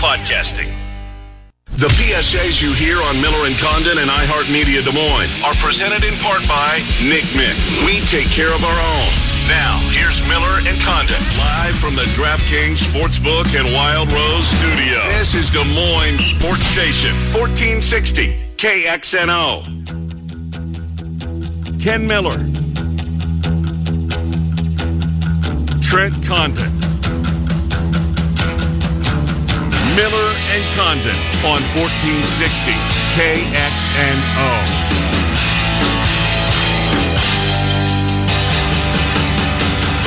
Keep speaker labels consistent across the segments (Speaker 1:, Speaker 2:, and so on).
Speaker 1: podcasting. The PSAs you hear on Miller and Condon and iHeartMedia Des Moines are presented in part by Nick Mick. We take care of our own. Now, here's Miller and Condon live from the DraftKings Sportsbook and Wild Rose studio. This is Des Moines Sports Station, 1460 KXNO. Ken Miller. Trent Condon. Miller and Condon on 1460 KXNO.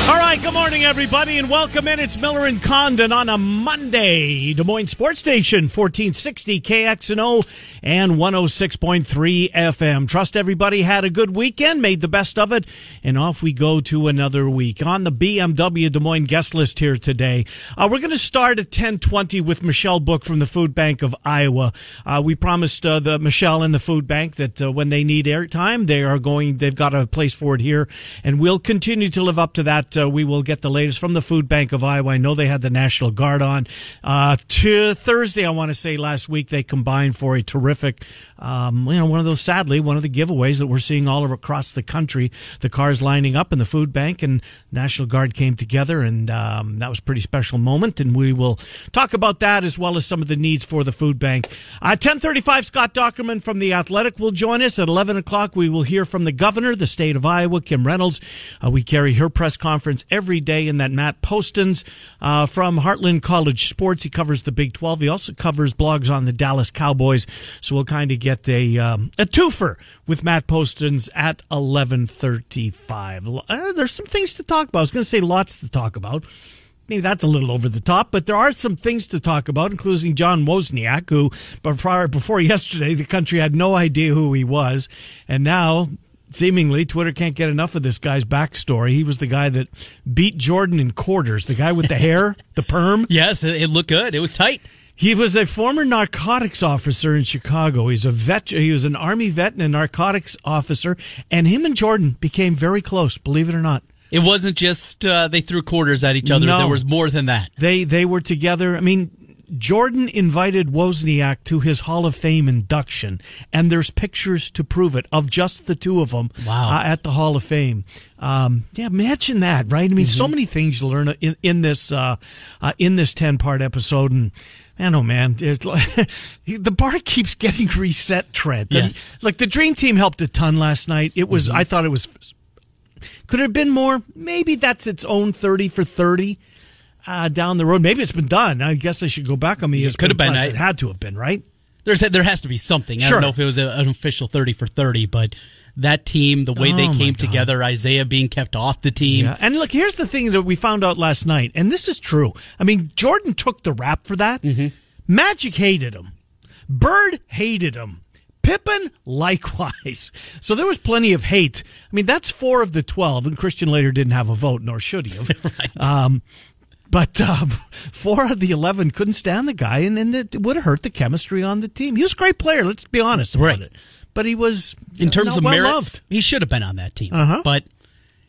Speaker 2: All right, good morning, everybody, and welcome in. It's Miller and Condon on a Monday. Des Moines Sports Station, 1460 KXNO and 106.3 FM. Trust everybody had a good weekend, made the best of it, and off we go to another week. On the BMW Des Moines guest list here today, uh, we're going to start at 1020 with Michelle Book from the Food Bank of Iowa. Uh, we promised uh, the Michelle and the Food Bank that uh, when they need airtime, they are going, they've got a place for it here, and we'll continue to live up to that uh, we will get the latest from the Food Bank of Iowa. I know they had the National Guard on. Uh, to Thursday, I want to say last week, they combined for a terrific, um, you know, one of those, sadly, one of the giveaways that we're seeing all across the country. The cars lining up in the Food Bank and National Guard came together, and um, that was a pretty special moment. And we will talk about that as well as some of the needs for the Food Bank. Uh, 1035, Scott Dochterman from The Athletic will join us. At 11 o'clock, we will hear from the governor, the state of Iowa, Kim Reynolds. Uh, we carry her press conference every day, and that Matt Postins uh, from Heartland College Sports. He covers the Big 12. He also covers blogs on the Dallas Cowboys. So we'll kind of get a um, a twofer with Matt Postins at 11:35. Uh, there's some things to talk about. I was going to say lots to talk about. Maybe that's a little over the top, but there are some things to talk about, including John Wozniak, who before yesterday the country had no idea who he was, and now seemingly Twitter can't get enough of this guy's backstory. He was the guy that beat Jordan in quarters, the guy with the hair, the perm.
Speaker 3: Yes, it looked good. It was tight.
Speaker 2: He was a former narcotics officer in Chicago. He's a vet. He was an army vet and a narcotics officer, and him and Jordan became very close. Believe it or not.
Speaker 3: It wasn't just uh, they threw quarters at each other.
Speaker 2: No.
Speaker 3: There was more than that.
Speaker 2: They they were together. I mean, Jordan invited Wozniak to his Hall of Fame induction, and there's pictures to prove it of just the two of them
Speaker 3: Wow.
Speaker 2: uh, at the Hall of Fame. Um, yeah, imagine that, right? I mean, so many things you learn in, in this uh, uh, in this ten part episode, and man, oh man, it's like, the bar keeps getting reset. Trent, And,
Speaker 3: Yes.
Speaker 2: like the Dream Team helped a ton last night. It was, I thought it was. Could it have been more? Maybe that's its own thirty for thirty uh, down the road. Maybe it's been done. I guess I should go back on me.
Speaker 3: It could have been. I-
Speaker 2: It had to have been, right?
Speaker 3: There's there has to be something. I don't know if it was a, an official thirty for thirty, but that team, the way
Speaker 2: Oh,
Speaker 3: they came together, Isaiah being kept off the team.
Speaker 2: Yeah. And look, here's the thing that we found out last night, and this is true. I mean, Jordan took the rap for that. Magic hated him. Bird hated him. Pippen, likewise. So there was plenty of hate. I mean, that's four of the 12, and Christian Laettner didn't have a vote, nor should he have. um, but um, four of the 11 couldn't stand the guy, and, and it would have hurt the chemistry on the team. He was a great player, let's be honest about
Speaker 3: Right.
Speaker 2: it. But he was,
Speaker 3: in terms of
Speaker 2: well
Speaker 3: merit,
Speaker 2: loved.
Speaker 3: he should have been on that team.
Speaker 2: Uh-huh.
Speaker 3: But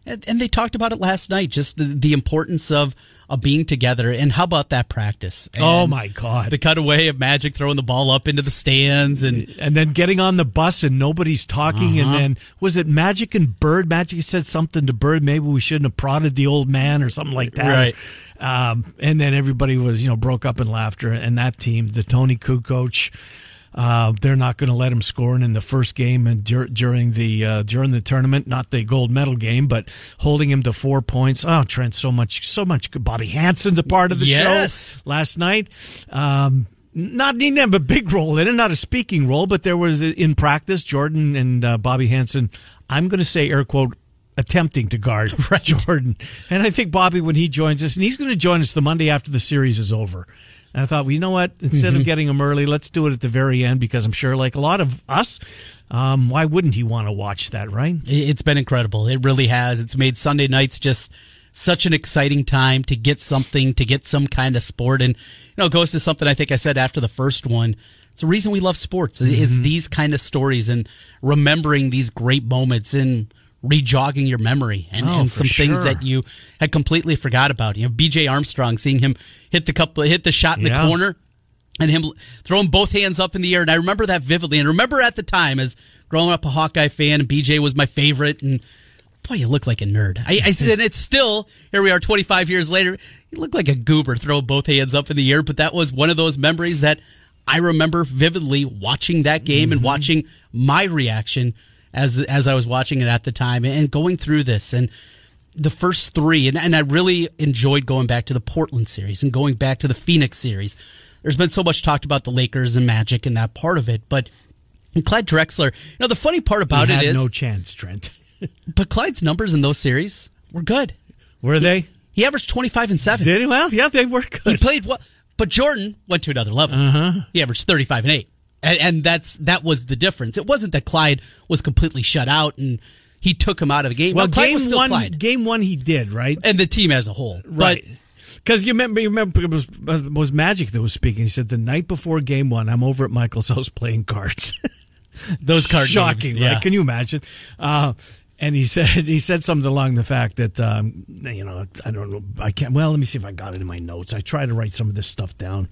Speaker 3: and, and they talked about it last night, just the, the importance of of being together. And how about that practice?
Speaker 2: Oh, my God.
Speaker 3: The cutaway of Magic throwing the ball up into the stands and
Speaker 2: and then getting on the bus and nobody's talking and
Speaker 3: Uh-huh.
Speaker 2: then was it magic and bird magic said something to bird maybe we shouldn't have prodded the old man or something like that
Speaker 3: Right.
Speaker 2: Um, and then everybody was you know broke up in laughter and that team the toni kukoc uh, they're not going to let him score in the first game and dur- during the uh, during the tournament, not the gold medal game, but holding him to four points. Oh, Trent, so much, so much. Bobby Hansen's a part of the
Speaker 3: Yes.
Speaker 2: show last night. Um, not he didn't have a big role in it, not a speaking role, but there was in practice Jordan and uh, Bobby Hansen. I'm going to say air quote attempting to guard Jordan, and I think Bobby when he joins us, and he's going to join us the Monday after the series is over. And I thought, well, you know what? Instead
Speaker 3: Mm-hmm.
Speaker 2: of getting him early, let's do it at the very end because I'm sure, like a lot of us, um, why wouldn't he want to watch that, right?
Speaker 3: It- It's been incredible. It really has. It's made Sunday nights just such an exciting time to get something, to get some kind of sport. And, you know, it goes to something I think I said after the first one. It's the reason we love sports is, is these kind of stories and remembering these great moments and rejogging your memory and,
Speaker 2: Oh,
Speaker 3: and some things
Speaker 2: sure.
Speaker 3: that you had completely forgot about. You know, BJ Armstrong, seeing him hit the couple, hit the shot in
Speaker 2: Yeah.
Speaker 3: the corner. and him throwing both hands up in the air. And I remember that vividly. And remember at the time as growing up a Hawkeye fan, and BJ was my favorite. And boy, you look like a nerd. I, I and it's still here. We are 25 years later. You look like a goober throwing both hands up in the air. But that was one of those memories that I remember vividly watching that game mm-hmm. and watching my reaction as as I was watching it at the time and going through this and the first three and, and I really enjoyed going back to the Portland series and going back to the Phoenix series. There's been so much talked about the Lakers and Magic and that part of it, but Clyde Drexler, you know, the funny part about
Speaker 2: he
Speaker 3: it is
Speaker 2: no chance, Trent.
Speaker 3: but Clyde's numbers in those series were good.
Speaker 2: Were they?
Speaker 3: He averaged 25 and 7.
Speaker 2: Did he? Well, yeah, they were good.
Speaker 3: He played well, but Jordan went to another level. Uh-huh. He averaged 35 and 8 and, and that's that was the difference. It wasn't that Clyde was completely shut out and he took him out of the game.
Speaker 2: Well, game one,
Speaker 3: Clyde.
Speaker 2: game one, he did right,
Speaker 3: and the team as a whole,
Speaker 2: right. Because you remember, you remember it was, it was Magic that was speaking. He said the night before game one, I'm over at Michael's house playing cards.
Speaker 3: Those cards,
Speaker 2: shocking,
Speaker 3: games, yeah.
Speaker 2: right? Can you imagine? Uh, and he said he said something along the fact that um, you know I don't know I can't well let me see if I got it in my notes I try to write some of this stuff down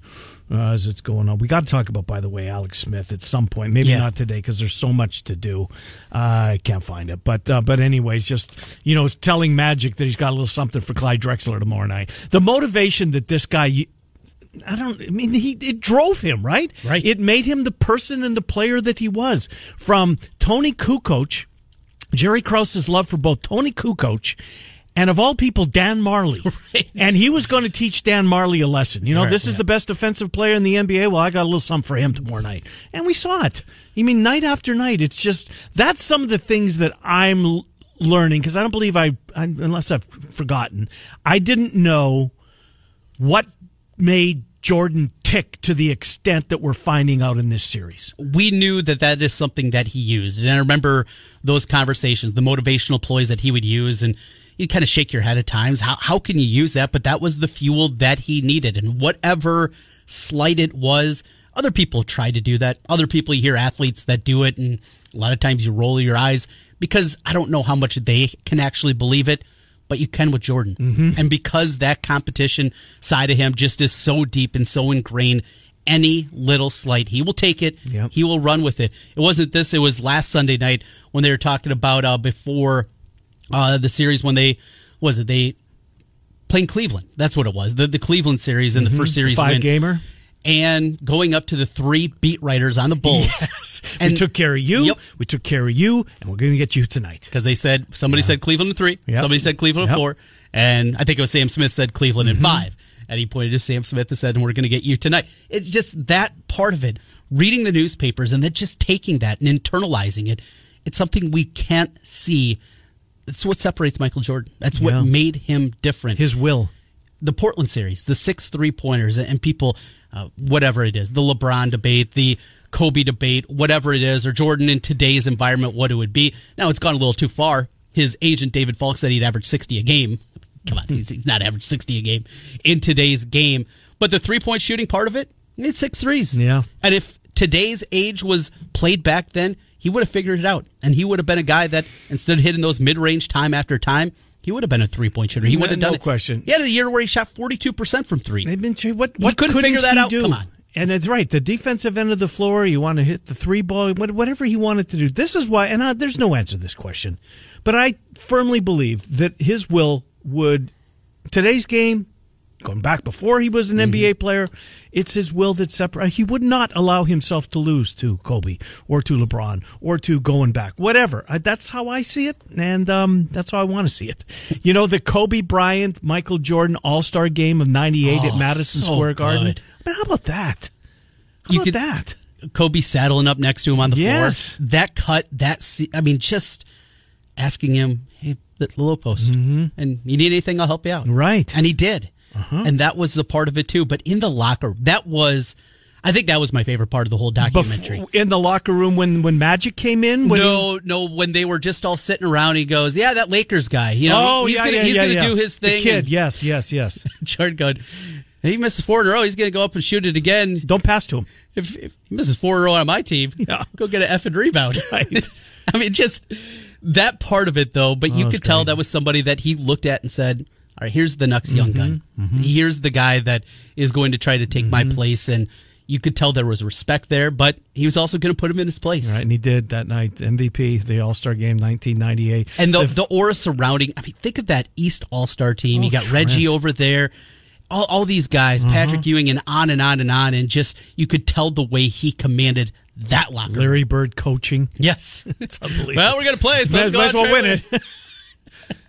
Speaker 2: uh, as it's going on we got to talk about by the way Alex Smith at some point maybe yeah. not today because there's so much to do uh, I can't find it but uh, but anyways just you know telling Magic that he's got a little something for Clyde Drexler tomorrow night the motivation that this guy I don't. I mean, he it drove him right.
Speaker 3: Right.
Speaker 2: It made him the person and the player that he was. From Toni Kukoc, Jerry Krause's love for both Toni Kukoc and of all people, Dan Majerle. Right. And he was going to teach Dan Majerle a lesson. You know, right, this is yeah. the best defensive player in the NBA. Well, I got a little something for him tomorrow night. And we saw it. I mean, night after night, it's just, that's some of the things that I'm learning because I don't believe I, I, unless I've forgotten, I didn't know what made Jordan tick to the extent that we're finding out in this series.
Speaker 3: We knew that that is something that he used. And I remember those conversations, the motivational ploys that he would use. And you kind of shake your head at times. How, how can you use that? But that was the fuel that he needed. And whatever slight it was, other people try to do that. Other people, you hear athletes that do it. And a lot of times you roll your eyes because I don't know how much they can actually believe it but you can with Jordan. Mm-hmm. And because that competition side of him just is so deep and so ingrained, any little slight, he will take it. Yep. He will run with it. It wasn't this, it was last Sunday night when they were talking about uh, before uh, the series when they, was it, they playing Cleveland. That's what it was. The, the Cleveland series and mm-hmm. the first series
Speaker 2: the five
Speaker 3: win.
Speaker 2: gamer
Speaker 3: and going up to the three beat writers on the Bulls.
Speaker 2: Yes. And, we took care of you. Yep. We took care of you, and we're going to get you tonight.
Speaker 3: Because they said, somebody yeah. said Cleveland in three, yep. somebody said Cleveland yep. in four, and I think it was Sam Smith said Cleveland mm-hmm. in five. And he pointed to Sam Smith and said, and we're going to get you tonight. It's just that part of it, reading the newspapers and then just taking that and internalizing it. It's something we can't see. It's what separates Michael Jordan. That's what yeah. made him different.
Speaker 2: His will.
Speaker 3: The Portland series, the six three pointers, and people uh, whatever it is, the LeBron debate, the Kobe debate, whatever it is, or Jordan in today's environment, what it would be. Now it's gone a little too far. His agent David Falk said he'd average 60 a game. Come on, he's not average 60 a game in today's game. But the three point shooting part of it, it's six threes.
Speaker 2: Yeah.
Speaker 3: And if today's age was played back then, he would have figured it out. And he would have been a guy that instead of hitting those mid range time after time, he would have been a three point shooter. He would have done
Speaker 2: no
Speaker 3: it.
Speaker 2: question.
Speaker 3: He had a year where he shot forty two percent from three.
Speaker 2: They've been what? What
Speaker 3: couldn't figure that out?
Speaker 2: Do?
Speaker 3: Come on.
Speaker 2: And it's right. The defensive end of the floor, you want to hit the three ball, whatever he wanted to do. This is why, and I, there's no answer to this question, but I firmly believe that his will would today's game going back before he was an mm-hmm. NBA player, it's his will that separates. He would not allow himself to lose to Kobe or to LeBron or to going back, whatever. that's how I see it, and um, that's how I want to see it. You know, the Kobe Bryant, Michael Jordan All Star game of '98 oh, at Madison so Square Garden. Good. I mean, how about that? How you about could, that?
Speaker 3: Kobe saddling up next to him on the
Speaker 2: yes.
Speaker 3: floor. That cut, that I mean, just asking him, "Hey, the low post, mm-hmm. and you need anything? I'll help you out."
Speaker 2: Right,
Speaker 3: and he did. Uh-huh. And that was the part of it too. But in the locker, that was, I think that was my favorite part of the whole documentary.
Speaker 2: Bef- in the locker room when, when Magic came in?
Speaker 3: no, he... no, when they were just all sitting around, he goes, yeah, that Lakers guy, you know, oh, he's yeah, gonna, yeah, he's yeah, gonna do his thing.
Speaker 2: The kid, and yes, yes, yes.
Speaker 3: Jordan going, he misses four in a row. He's going to go up and shoot it again.
Speaker 2: Don't pass to him.
Speaker 3: If, if he misses four in a row on my team, yeah. go get an effing rebound. Right. I mean, just that part of it, though. But oh, you could tell that was somebody that he looked at and said, all right, here's the next young mm-hmm, gun. Mm-hmm. Here's the guy that is going to try to take mm-hmm. my place. And You could tell there was respect there, but he was also going to put him in his place.
Speaker 2: Right, and he did that night. MVP, the All Star game, 1998.
Speaker 3: And the, the aura surrounding, I mean, think of that East All Star team.
Speaker 2: Oh,
Speaker 3: you got
Speaker 2: Trent.
Speaker 3: Reggie over there, all, all these guys,
Speaker 2: Uh-huh.
Speaker 3: Patrick Ewing, and on and on and on. And just, you could tell the way he commanded that locker.
Speaker 2: Larry Bird coaching.
Speaker 3: Yes.
Speaker 2: unbelievable.
Speaker 3: well, we're going to play, so
Speaker 2: Might,
Speaker 3: let's go
Speaker 2: might as well win it.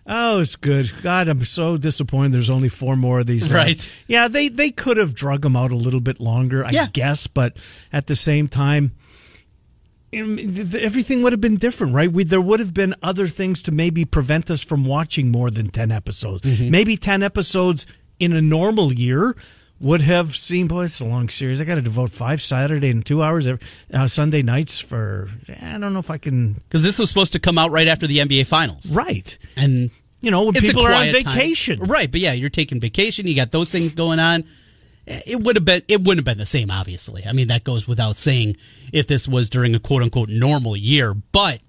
Speaker 2: oh, it's good. God, I'm so disappointed. There's only four more of these.
Speaker 3: Right.
Speaker 2: Yeah, they they could have drug them out a little bit longer, I
Speaker 3: Yeah.
Speaker 2: guess, but at the same time. um, th- th- Everything would have been different, right? We, there would have been other things to maybe prevent us from watching more than 10 episodes.
Speaker 3: Mm-hmm.
Speaker 2: Maybe 10 episodes in a normal year would have seen. boy, it's a long series. I got to devote five Saturday and two hours every, uh, Sunday nights for, I don't know if I can.
Speaker 3: Because this was supposed to come out right after the NBA Finals.
Speaker 2: Right.
Speaker 3: And
Speaker 2: You know, when people are on
Speaker 3: quiet time.
Speaker 2: vacation.
Speaker 3: Right, but yeah, you're taking vacation. You got those things going on. It would have been. It wouldn't have been the same, obviously. I mean, that goes without saying. If this was during a quote unquote normal year, but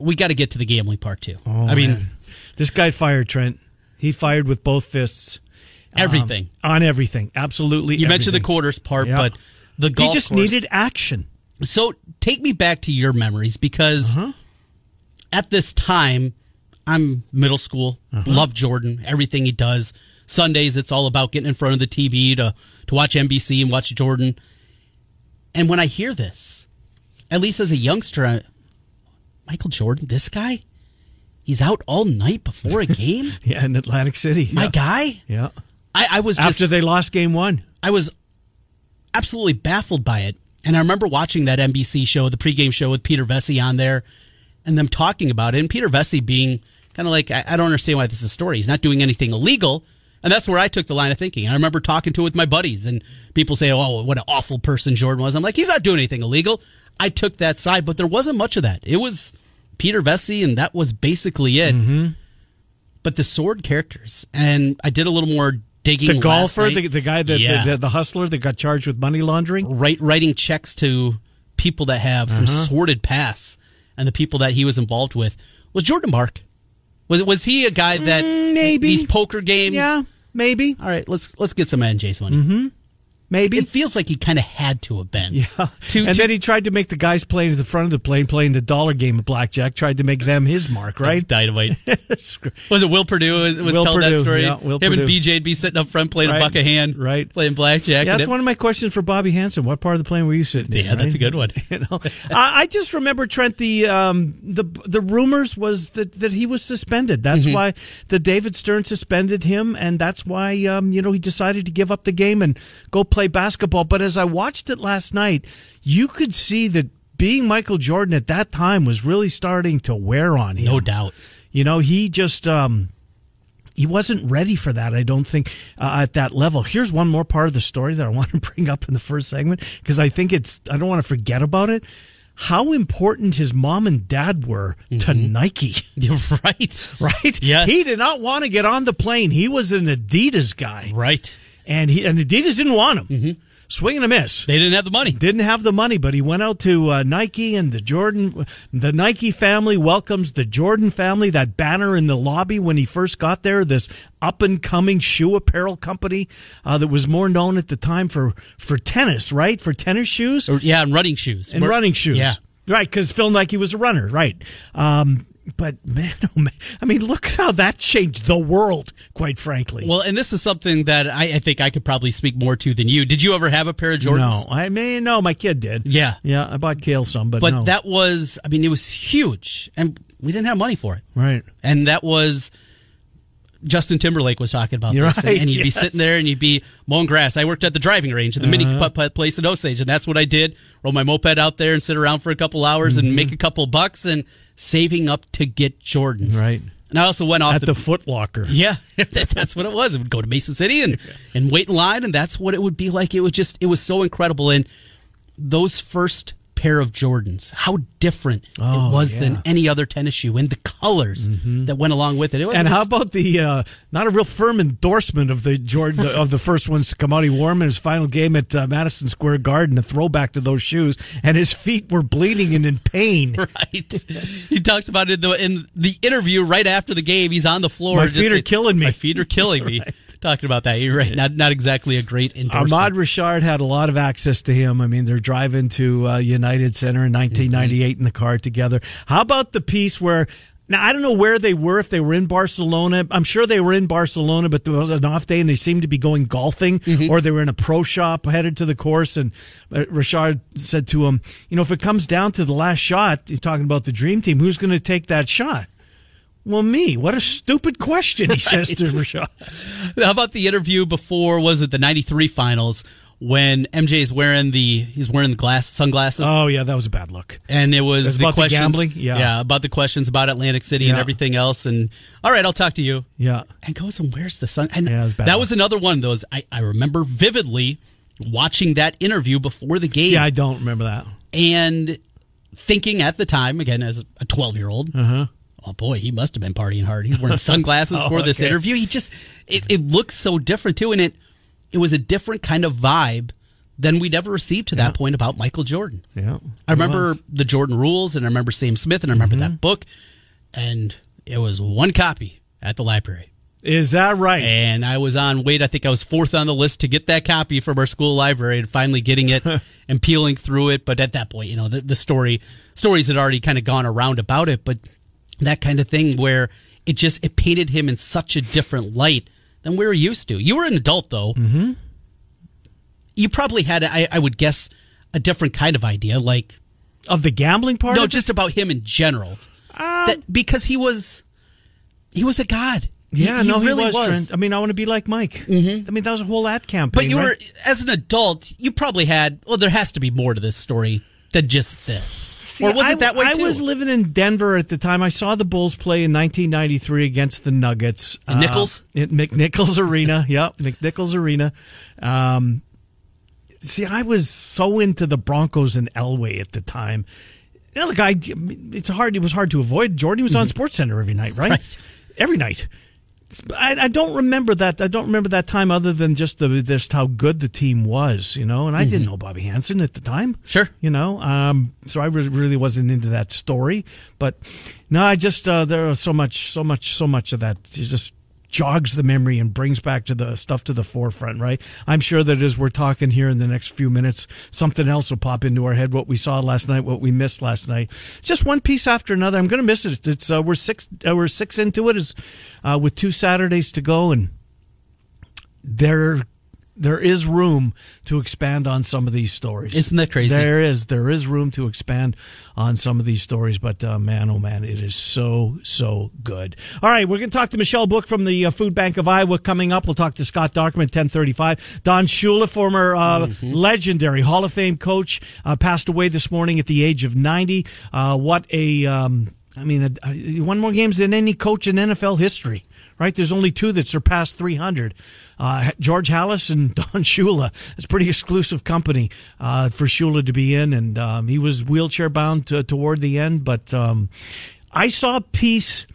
Speaker 3: we got to get to the gambling part too.
Speaker 2: Oh,
Speaker 3: I mean,
Speaker 2: man. this guy fired Trent. He fired with both fists.
Speaker 3: Everything.
Speaker 2: Um, on everything. Absolutely.
Speaker 3: you mentioned the quarters part,
Speaker 2: Yeah.
Speaker 3: but the
Speaker 2: He
Speaker 3: golf
Speaker 2: just
Speaker 3: course-
Speaker 2: needed action.
Speaker 3: So take me back to your memories because at this time, I'm middle school, love Jordan, everything he does. Sundays, it's all about getting in front of the TV to, to watch NBC and watch Jordan. And when I hear this, at least as a youngster, I, Michael Jordan, this guy, he's out all night before a game.
Speaker 2: Yeah, in Atlantic City.
Speaker 3: My
Speaker 2: yeah.
Speaker 3: guy,
Speaker 2: Yeah.
Speaker 3: I, I was just
Speaker 2: After they lost game one.
Speaker 3: I was absolutely baffled by it. And I remember watching that NBC show, the pregame show with Peter Vecsey on there, and them talking about it. And Peter Vecsey being kind of like, I, I don't understand why this is a story. He's not doing anything illegal. And that's where I took the line of thinking. I remember talking to it with my buddies, and people say, oh, what an awful person Jordan was. I'm like, he's not doing anything illegal. I took that side, but there wasn't much of that. It was Peter Vecsey, and that was basically it.
Speaker 2: Mm-hmm.
Speaker 3: But the sword characters, and I did a little more digging.
Speaker 2: The golfer, the, the guy that
Speaker 3: Yeah
Speaker 2: the, the, the hustler that got charged with money laundering.
Speaker 3: write, writing checks to people that have some
Speaker 2: Uh-huh.
Speaker 3: sordid past, and the people that he was involved with was Jordan Mark. Was was he a guy that
Speaker 2: Mm, maybe.
Speaker 3: these poker games?
Speaker 2: Yeah, maybe,
Speaker 3: All right, let's let's get some NJ's money.
Speaker 2: Maybe.
Speaker 3: It feels like he kind of had to have been.
Speaker 2: yeah.
Speaker 3: To,
Speaker 2: and
Speaker 3: to-
Speaker 2: then he tried to make the guys playing at the front of the plane, playing the dollar game of blackjack, tried to make them his mark, right?
Speaker 3: dynamite. was it Will Perdue? Was, was
Speaker 2: Will
Speaker 3: telling that story?
Speaker 2: yeah, Will
Speaker 3: Him and BJ would be sitting up front playing
Speaker 2: Right,
Speaker 3: a buck of hand,
Speaker 2: right.
Speaker 3: Playing blackjack.
Speaker 2: Yeah, that's
Speaker 3: it-
Speaker 2: one of my questions for Bobby Hansen. What part of the plane were you sitting in?
Speaker 3: Yeah, that's a good one.
Speaker 2: You know, I I just remember Trent. The um, the the rumors was that, that he was suspended. That's
Speaker 3: Mm-hmm.
Speaker 2: why the David Stern suspended him, and that's why um, you know he decided to give up the game and go play basketball. But as I watched it last night, you could see that being Michael Jordan at that time was really starting to wear on him.
Speaker 3: No doubt.
Speaker 2: You know, he just um, he wasn't ready for that. I don't think uh, at that level. Here's one more part of the story that I want to bring up in the first segment because I think it's I don't want to forget about it. How important his mom and dad were to Nike,
Speaker 3: right.
Speaker 2: right?
Speaker 3: Yes.
Speaker 2: He did not want to get on the plane. He was an Adidas guy,
Speaker 3: Right.
Speaker 2: And he and Adidas didn't want him. Swing and a miss
Speaker 3: They didn't have the money.
Speaker 2: didn't have the money, but he went out to uh, Nike and the Jordan, the Nike family welcomes the Jordan family. That banner in the lobby when he first got there, this up and coming shoe apparel company uh, that was more known at the time for for tennis, right? For tennis shoes
Speaker 3: Or, yeah, and running shoes.
Speaker 2: and
Speaker 3: We're-
Speaker 2: running shoes,
Speaker 3: Yeah.
Speaker 2: right? Because Phil Knight was a runner, right? Um, but man, oh man, I mean, look at how that changed the world. Quite frankly,
Speaker 3: Well, and this is something that I, I think I could probably speak more to than you. Did you ever have a pair of Jordans?
Speaker 2: no, I mean, no, my kid did.
Speaker 3: Yeah.
Speaker 2: yeah, I bought Kale some, but
Speaker 3: But
Speaker 2: no.
Speaker 3: that was, I mean, it was huge, and we didn't have money for it.
Speaker 2: right.
Speaker 3: And that was Justin Timberlake was talking about
Speaker 2: You're
Speaker 3: this, and-
Speaker 2: right,
Speaker 3: and you'd be sitting there and you'd be mowing grass. I worked at the driving range at the mini
Speaker 2: Uh-huh.
Speaker 3: putt putt place in Osage, and that's what I did. Roll my moped out there and sit around for a couple hours
Speaker 2: Mm-hmm.
Speaker 3: and make a couple bucks and saving up to get Jordans.
Speaker 2: Right.
Speaker 3: And I also went off
Speaker 2: at
Speaker 3: the
Speaker 2: the Foot Locker.
Speaker 3: Yeah, that's what it was. It would go to Mason City and, and wait in line, and that's what it would be like. It was just, it was so incredible. And those first pair of Jordans, how different
Speaker 2: Oh,
Speaker 3: it was
Speaker 2: yeah.
Speaker 3: than any other tennis shoe, and the colors that went along with it. It
Speaker 2: And how about the uh, not a real firm endorsement of the Jordan of the first ones to come out? He wore 'em in his final game at uh, Madison Square Garden, a throwback to those shoes, and his feet were bleeding and in pain.
Speaker 3: right? he talks about it in the, in the interview right after the game. He's on the floor.
Speaker 2: My feet are
Speaker 3: saying,
Speaker 2: killing me."
Speaker 3: My feet are killing me. talking about that. You're right. Not not exactly a great endorsement.
Speaker 2: Ahmad Rashad had a lot of access to him. I mean, they're driving to uh, United Center in 1998 mm-hmm. in the car together. How about the piece where now I don't know where they were if they were in Barcelona. I'm sure they were in Barcelona, but there was an off day and they seemed to be going golfing, mm-hmm. or they were in a pro shop headed to the course. And uh, Rashad said to him, "You know, if it comes down to the last shot, you're talking about the dream team. Who's going to take that shot?" Well, me. What a stupid question, he says to Rashad.
Speaker 3: How about the interview before, was it the 93 finals, when MJ is wearing the he's wearing the glass sunglasses.
Speaker 2: Oh yeah, that was a bad look.
Speaker 3: And it was, the
Speaker 2: about
Speaker 3: questions,
Speaker 2: the gambling. Yeah.
Speaker 3: yeah, about the questions about Atlantic City yeah. and everything else. And all right, I'll talk to you.
Speaker 2: Yeah,
Speaker 3: and goes and where's the sun? And
Speaker 2: yeah, was
Speaker 3: that was another one of those I, I remember vividly watching that interview before the game.
Speaker 2: Yeah, I don't remember that.
Speaker 3: And thinking at the time, again as a twelve year old.
Speaker 2: Uh-huh.
Speaker 3: Oh boy, he must have been partying hard. He's wearing sunglasses oh, for this okay. interview. He just it, it looks so different too, and it it was a different kind of vibe than we'd ever received to that yeah. point about Michael Jordan.
Speaker 2: Yeah.
Speaker 3: I remember the Jordan rules and I remember Sam Smith and I remember mm-hmm. that book and it was one copy at the library.
Speaker 2: Is that right?
Speaker 3: And I was on wait, I think I was fourth on the list to get that copy from our school library and finally getting it and peeling through it. But at that point, you know, the, the story stories had already kind of gone around about it, but that kind of thing where it just it painted him in such a different light than we were used to. You were an adult though.
Speaker 2: Mm-hmm
Speaker 3: you probably had, I, I would guess, a different kind of idea, like
Speaker 2: of the gambling part.
Speaker 3: No, just about him in general.
Speaker 2: Um,
Speaker 3: that, because he was, he was a god.
Speaker 2: Yeah,
Speaker 3: he,
Speaker 2: no,
Speaker 3: he really
Speaker 2: was.
Speaker 3: was.
Speaker 2: I mean, I want to be like Mike.
Speaker 3: Mm-hmm.
Speaker 2: I mean, that was a whole ad campaign.
Speaker 3: But you
Speaker 2: right?
Speaker 3: were, as an adult, you probably had. Well, there has to be more to this story than just this.
Speaker 2: See, or was it that way I, too? I was living in Denver at the time. I saw the Bulls play in 1993 against the Nuggets.
Speaker 3: Nichols?
Speaker 2: Uh, at McNichols Arena. yep, McNichols Arena. Um, see, I was so into the Broncos and Elway at the time. You know, look, I, it's hard. It was hard to avoid. Jordan was on mm-hmm. Sports Center every night, right?
Speaker 3: right.
Speaker 2: Every night. I, I, don't remember that. I don't remember that time other than just the just how good the team was, you know. And I mm-hmm. didn't know Bobby Hansen at the time.
Speaker 3: Sure,
Speaker 2: you know. Um, so I really wasn't into that story. But no, I just uh, there was so much, so much, so much of that. Just jogs the memory and brings back to the stuff to the forefront, right? I'm sure that as we're talking here in the next few minutes, something else will pop into our head. What we saw last night, what we missed last night. Just one piece after another. I'm going to miss it. It's uh, we're six uh, we're six into it is uh, with two Saturdays to go, and there there is room to expand on some of these stories.
Speaker 3: Isn't that crazy?
Speaker 2: There is. There is room to expand on some of these stories, but uh, man, oh man, it is so so good. All right, we're going to talk to Michelle Book from the uh, Food Bank of Iowa coming up. We'll talk to Scott Dochterman, ten thirty five. Don Shula, former uh, mm-hmm. legendary Hall of Fame coach, uh, passed away this morning at the age of ninety. Uh, what a um, I mean, one more games than any coach in NFL history right? There's only two that surpassed 300. Uh, George Halas and Don Shula. It's pretty exclusive company uh, for Shula to be in, and um, he was wheelchair bound to, toward the end. But um, I saw a piece.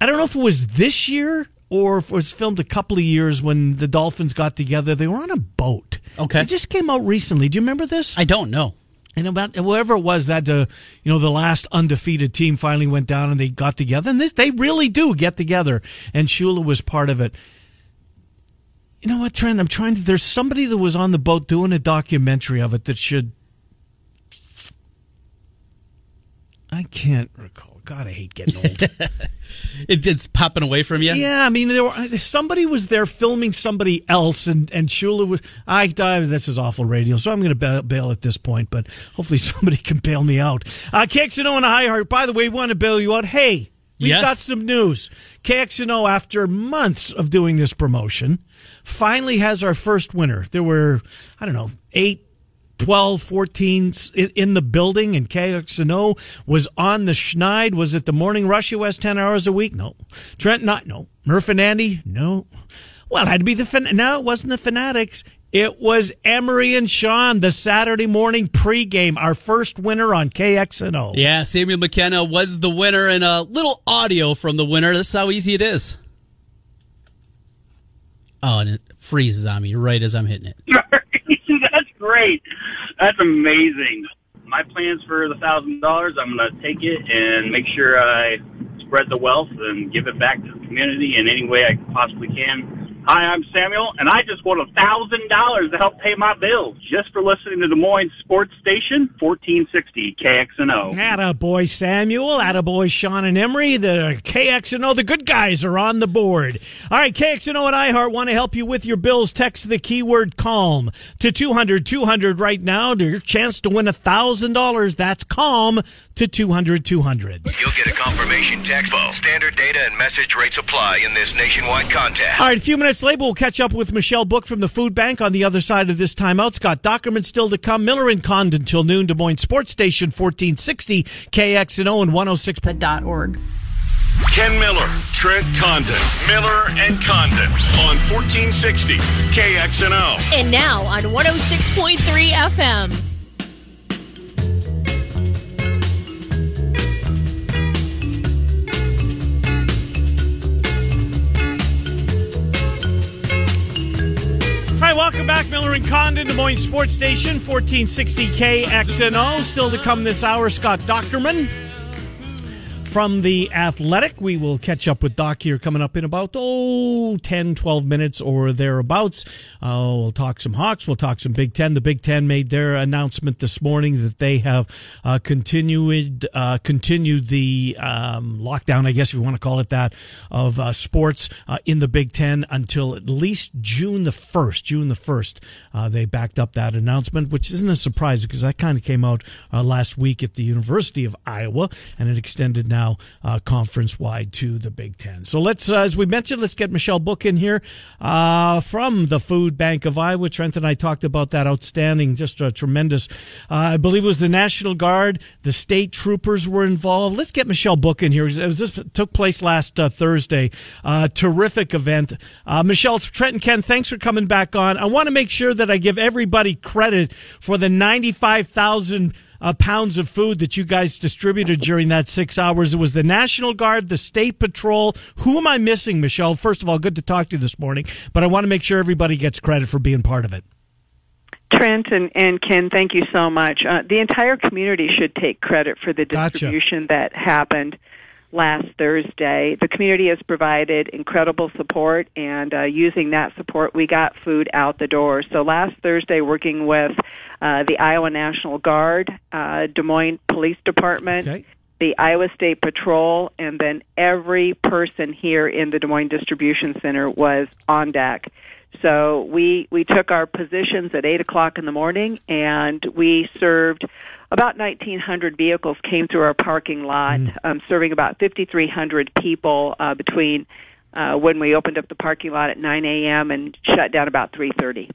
Speaker 2: I don't know if it was this year or if it was filmed a couple of years when the Dolphins got together. They were on a boat.
Speaker 3: Okay,
Speaker 2: it just came out recently. Do you remember this?
Speaker 3: I don't know.
Speaker 2: And about whoever it was that uh, you know the last undefeated team finally went down and they got together, and this they really do get together. And Shula was part of it. You know what, Trent? I'm trying to. There's somebody that was on the boat doing a documentary of it that should. I can't recall. God, I hate getting old.
Speaker 3: it, it's popping away from you.
Speaker 2: Yeah, I mean, there were, somebody was there filming somebody else, and and Shula was. I, I this is awful radio, so I'm going to bail at this point. But hopefully, somebody can bail me out. Uh, KXNO and iHeart. By the way, we want to bail you out. Hey, we've
Speaker 3: yes.
Speaker 2: got some news. KXNO, after months of doing this promotion, finally has our first winner. There were I don't know eight 12, 14 in the building, and KXNO was on the schneid. Was it the morning rush US 10 hours a week? No. Trent, not, no. Murph and Andy? No. Well, it had to be the, fan- no, it wasn't the Fanatics. It was Emery and Sean, the Saturday morning pregame, our first winner on KXNO.
Speaker 3: Yeah, Samuel McKenna was the winner, and a little audio from the winner. That's how easy it is. Oh, and it freezes on me right as I'm hitting it.
Speaker 4: Great. That's amazing. My plans for the thousand dollars, I'm to take it and make sure I spread the wealth and give it back to the community in any way I possibly can. Hi, I'm Samuel, and I just won a thousand dollars to help pay my bills just for listening to Des Moines Sports Station, fourteen sixty KXNO.
Speaker 2: Atta boy Samuel, atta boy Sean and Emery, the KXNO, the good guys are on the board. All right, KXNO and iHeart want to help you with your bills. Text the keyword calm to 200 200 right now to your chance to win a thousand dollars. That's calm to 200 200.
Speaker 5: You'll get a confirmation text. Standard data and message rates apply in this nationwide contest.
Speaker 2: All right, a few minutes later, we'll catch up with Michelle Book from the Food Bank on the other side of this timeout. Scott Dochterman still to come. Miller and Condon till noon. Des Moines Sports Station 1460 KXNO and 106.
Speaker 6: org.
Speaker 1: Ken Miller, Trent Condon, Miller and Condon on 1460 KXNO.
Speaker 6: And now on 106.3 FM.
Speaker 2: Welcome back, Miller and Condon, Des Moines Sports Station, 1460 KXNO. Still to come this hour, Scott Dochterman from the Athletic. We will catch up with Doc here coming up in about, oh, 10, 12 minutes or thereabouts. Uh, we'll talk some Hawks. We'll talk some Big Ten. The Big Ten made their announcement this morning that they have uh, continued, uh, continued the um, lockdown, I guess if you want to call it that, of uh, sports uh, in the Big Ten until at least June the 1st. June the 1st, uh, they backed up that announcement, which isn't a surprise because that kind of came out last week at the University of Iowa and it extended now now uh, conference wide to the Big Ten. So let's, uh, as we mentioned, let's get Michelle Book in here uh, from the Food Bank of Iowa. Trent and I talked about that outstanding, just a tremendous. Uh, I believe it was the National Guard, the state troopers were involved. Let's get Michelle Book in here. This took place last uh, Thursday. Uh, terrific event. Michelle, Trent and Ken, thanks for coming back on. I want to make sure that I give everybody credit for the ninety-five thousand uh, pounds of food that you guys distributed during that six hours. It was the National Guard, the State Patrol. Who am I missing, Michelle? First of all, good to talk to you this morning, but I want to make sure everybody gets credit for being part of it.
Speaker 7: Trent and, and Ken, thank you so much. Uh, the entire community should take credit for the distribution gotcha. that happened last Thursday. The community has provided incredible support, and uh, using that support, we got food out the door. So last Thursday, working with uh, the Iowa National Guard, uh, Des Moines Police Department, okay. the Iowa State Patrol, and then every person here in the Des Moines Distribution Center was on deck. So we we took our positions at eight o'clock in the morning, and we served about 1,900 vehicles came through our parking lot, mm. um, serving about 5,300 people uh, between uh, when we opened up the parking lot at 9 a.m. and shut down about 3:30.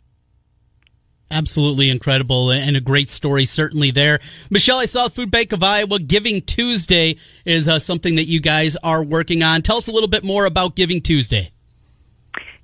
Speaker 3: Absolutely incredible and a great story, certainly there. Michelle, I saw Food Bank of Iowa Giving Tuesday is uh, something that you guys are working on. Tell us a little bit more about Giving Tuesday.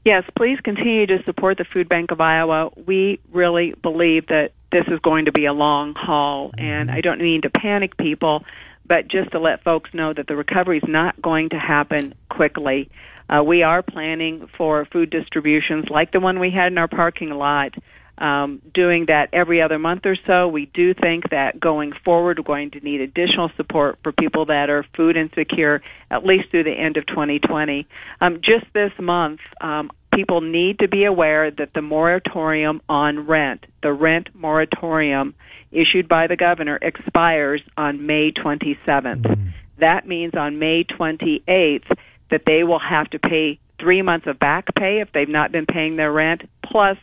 Speaker 7: Yes, please continue to support the Food Bank of Iowa. We really believe that this is going to be a long haul, and I don't mean to panic people, but just to let folks know that the recovery is not going to happen quickly. Uh, we are planning for food distributions like the one we had in our parking lot, um, doing that every other month or so. We do think that going forward, we're going to need additional support for people that are food insecure, at least through the end of 2020. Um, just this month, um, people need to be aware that the moratorium on rent, the rent moratorium issued by the governor, expires on May 27th. Mm-hmm. That means on May 28th that they will have to pay three months of back pay if they've not been paying their rent, plus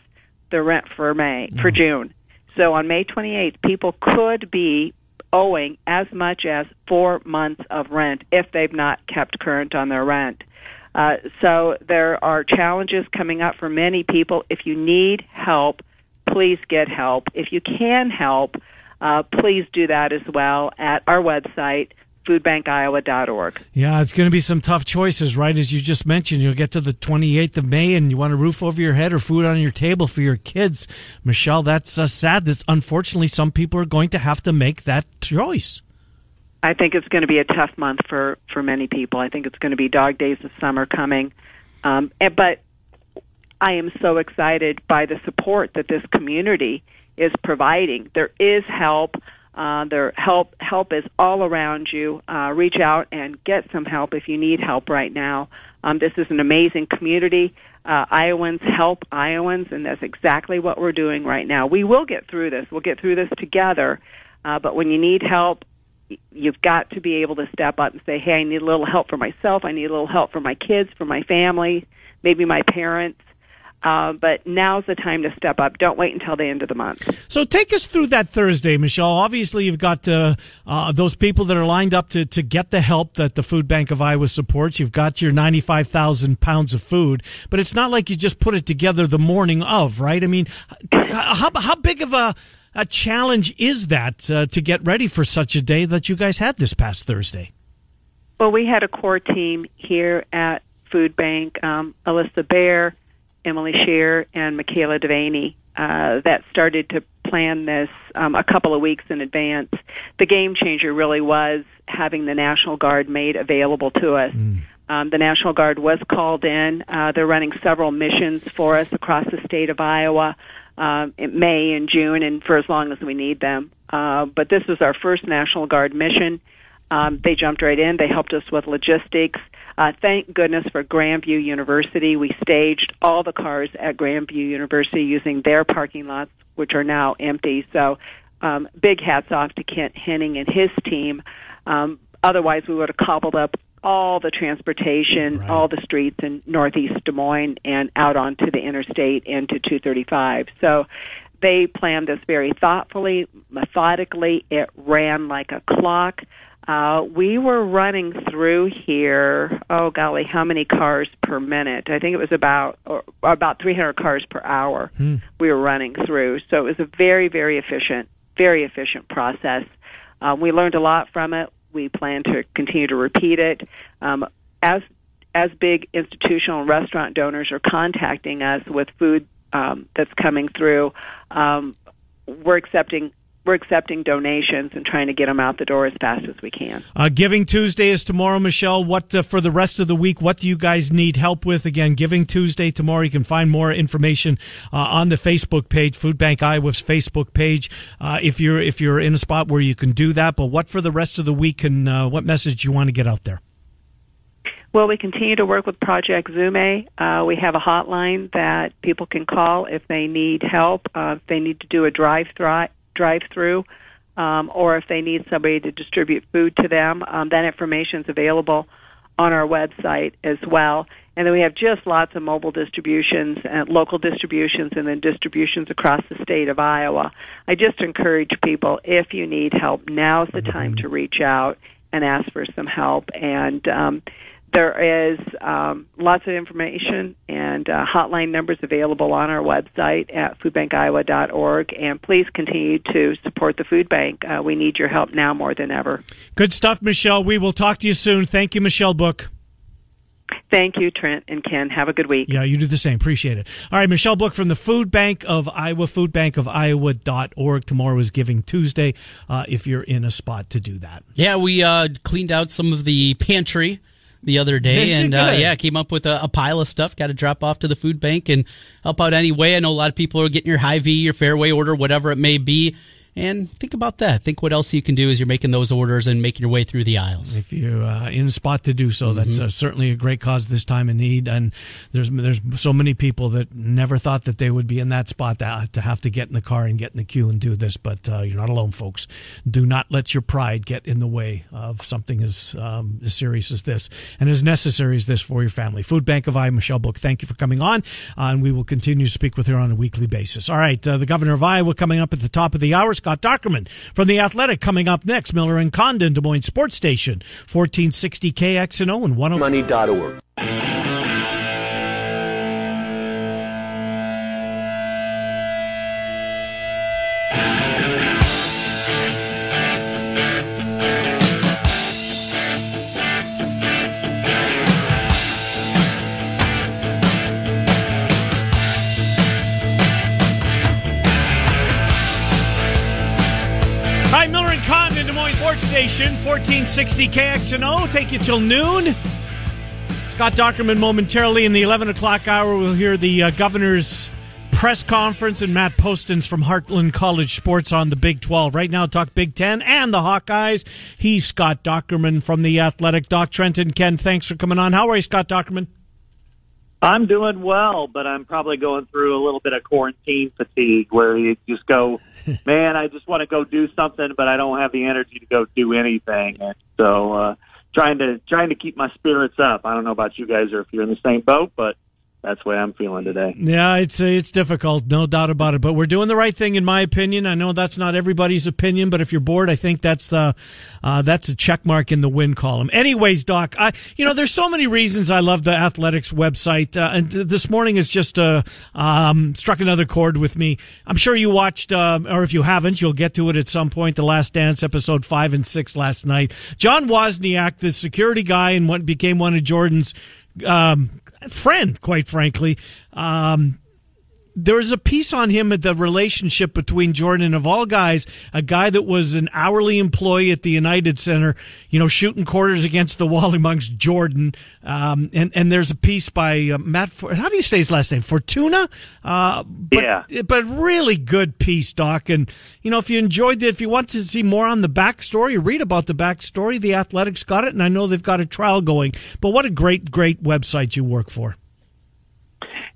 Speaker 7: the rent for May mm-hmm. for June. So on May 28th, people could be owing as much as four months of rent if they've not kept current on their rent. Uh, so there are challenges coming up for many people. If you need help, please get help. If you can help, uh, please do that as well at our website, foodbankiowa.org.
Speaker 2: Yeah, it's going to be some tough choices, right? As you just mentioned, you'll get to the 28th of May and you want a roof over your head or food on your table for your kids. Michelle, that's uh, sad. That's unfortunately some people are going to have to make that choice.
Speaker 7: I think it's going to be a tough month for for many people. I think it's going to be dog days of summer coming, um, and, but I am so excited by the support that this community is providing. There is help. Uh, there help help is all around you. Uh, reach out and get some help if you need help right now. Um, this is an amazing community. uh, Iowans help Iowans, and that's exactly what we're doing right now. We will get through this. We'll get through this together. Uh, but when you need help, you've got to be able to step up and say, "Hey, I need a little help for myself. I need a little help for my kids, for my family, maybe my parents." Uh, but now's the time to step up. Don't wait until the end of the month.
Speaker 2: So take us through that Thursday, Michelle. Obviously, you've got uh, uh, those people that are lined up to, to get the help that the Food Bank of Iowa supports. You've got your 95,000 pounds of food, but it's not like you just put it together the morning of, right? I mean, how, how big of a, a challenge is that uh, to get ready for such a day that you guys had this past Thursday?
Speaker 7: Well, we had a core team here at Food Bank. Um, Alyssa Bear, Emily Shear and Michaela Devaney uh, that started to plan this um, a couple of weeks in advance. The game changer really was having the National Guard made available to us. Mm. Um, the National Guard was called in. Uh, they're running several missions for us across the state of Iowa um, in May and June, and for as long as we need them. Uh, but this was our first National Guard mission. Um, they jumped right in. They helped us with logistics. Uh, thank goodness for Grandview University. We staged all the cars at Grandview University using their parking lots, which are now empty. So, um, big hats off to Kent Henning and his team. Um, otherwise, we would have cobbled up all the transportation, right. all the streets in northeast Des Moines and out onto the interstate into 235. So they planned this very thoughtfully, methodically. It ran like a clock. Uh, we were running through here. Oh golly, how many cars per minute? I think it was about or, about 300 cars per hour. Hmm. We were running through, so it was a very, very efficient, very efficient process. Um, we learned a lot from it. We plan to continue to repeat it. Um, as as big institutional restaurant donors are contacting us with food um, that's coming through, um, we're accepting we're accepting donations and trying to get them out the door as fast as we can.
Speaker 2: Uh, Giving Tuesday is tomorrow, Michelle. What uh, for the rest of the week? What do you guys need help with? Again, Giving Tuesday tomorrow. You can find more information uh, on the Facebook page, Food Bank Iowa's Facebook page. Uh, if you're if you're in a spot where you can do that, but what for the rest of the week and uh, what message do you want to get out there?
Speaker 7: Well, we continue to work with Project Zume. Uh, we have a hotline that people can call if they need help, uh, if they need to do a drive-through drive through, um, or if they need somebody to distribute food to them, um, that information is available on our website as well. And then we have just lots of mobile distributions and local distributions and then distributions across the state of Iowa. I just encourage people if you need help, now's the time to reach out and ask for some help. And um, there is um, lots of information and uh, hotline numbers available on our website at foodbankiowa.org. And please continue to support the food bank. Uh, we need your help now more than ever.
Speaker 2: Good stuff, Michelle. We will talk to you soon. Thank you, Michelle Book.
Speaker 7: Thank you, Trent and Ken. Have a good week.
Speaker 2: Yeah, you do the same. Appreciate it. All right, Michelle Book from the Food Bank of Iowa, foodbankofiowa.org. Tomorrow is Giving Tuesday uh, if you're in a spot to do that.
Speaker 3: Yeah, we uh, cleaned out some of the pantry the other day, and uh, yeah, came up with a, a pile of stuff. Got to drop off to the food bank and help out anyway. I know a lot of people are getting your Hy-Vee, your Fareway order, whatever it may be. And think about that. Think what else you can do as you're making those orders and making your way through the aisles.
Speaker 2: If you're uh, in a spot to do so, mm-hmm. that's uh, certainly a great cause this time of need. And there's there's so many people that never thought that they would be in that spot to, to have to get in the car and get in the queue and do this. But uh, you're not alone, folks. Do not let your pride get in the way of something as um, as serious as this and as necessary as this for your family. Food Bank of Iowa, Michelle Book, thank you for coming on, uh, and we will continue to speak with her on a weekly basis. All right, uh, the governor of Iowa coming up at the top of the hour. Scott Dochterman from The Athletic coming up next. Miller and Condon, Des Moines Sports Station, 1460 KXNO and 10.
Speaker 8: Money.org.
Speaker 2: Station, 1460 KXNO. Take you till noon. Scott Dochterman momentarily in the 11 o'clock hour. We'll hear the uh, governor's press conference and Matt Postins from Heartland College Sports on the Big 12. Right now, talk Big 10 and the Hawkeyes. He's Scott Dochterman from the Athletic. Doc Trenton, Ken, thanks for coming on. How are you, Scott Dochterman?
Speaker 8: I'm doing well, but I'm probably going through a little bit of quarantine fatigue where you just go, man, I just want to go do something, but I don't have the energy to go do anything. And so, uh, trying to trying to keep my spirits up. I don't know about you guys or if you're in the same boat, but that's the way I'm feeling today.
Speaker 2: Yeah, it's it's difficult, no doubt about it. But we're doing the right thing, in my opinion. I know that's not everybody's opinion, but if you're bored, I think that's uh, uh, that's a check mark in the win column. Anyways, Doc, I you know there's so many reasons I love the Athletic's website, uh, and this morning has just uh, um, struck another chord with me. I'm sure you watched, uh, or if you haven't, you'll get to it at some point. The Last Dance episode five and six last night. John Wozniak, the security guy, and what became one of Jordan's um, friend, quite frankly. Um, there was a piece on him at the relationship between Jordan and of all guys, a guy that was an hourly employee at the United Center, you know, shooting quarters against the wall amongst Jordan. Um, and, and there's a piece by uh, Matt, how do you say his last name? Fortuna? Uh, but,
Speaker 8: yeah.
Speaker 2: But really good piece, Doc. And, you know, if you enjoyed it, if you want to see more on the backstory, read about the backstory. The Athletic's got it, and I know they've got a trial going. But what a great, great website you work for.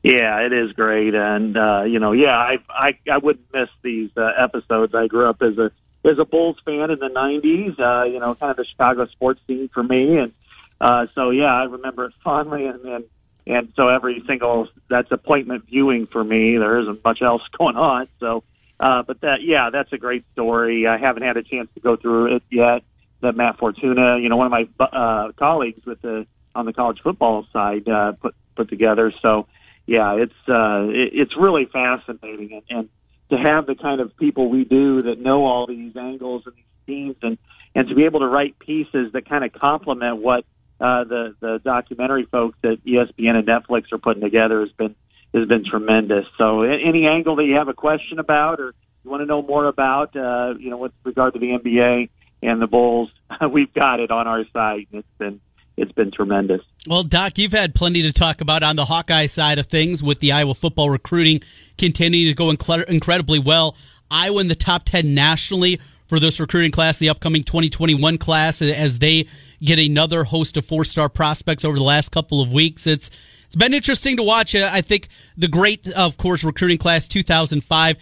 Speaker 8: Yeah, it is great, and uh, you know, yeah, I I I wouldn't miss these uh, episodes. I grew up as a as a Bulls fan in the '90s. Uh, you know, kind of the Chicago sports scene for me, and uh, so yeah, I remember it fondly, and and and so every single that's appointment viewing for me. There isn't much else going on, so. Uh, but that, yeah, that's a great story. I haven't had a chance to go through it yet. That Matt Fortuna, you know, one of my uh, colleagues with the on the college football side uh, put put together. So, yeah, it's uh, it, it's really fascinating, and, and to have the kind of people we do that know all these angles and these themes, and and to be able to write pieces that kind of complement what uh, the the documentary folks at ESPN and Netflix are putting together has been has been tremendous. So, any angle that you have a question about, or you want to know more about, uh, you know, with regard to the NBA and the Bulls, we've got it on our site. It's been it's been tremendous.
Speaker 3: Well, Doc, you've had plenty to talk about on the Hawkeye side of things with the Iowa football recruiting continuing to go incredibly well. Iowa in the top 10 nationally for this recruiting class, the upcoming 2021 class, as they get another host of four star prospects over the last couple of weeks. It's it's been interesting to watch. I think the great, of course, recruiting class 2005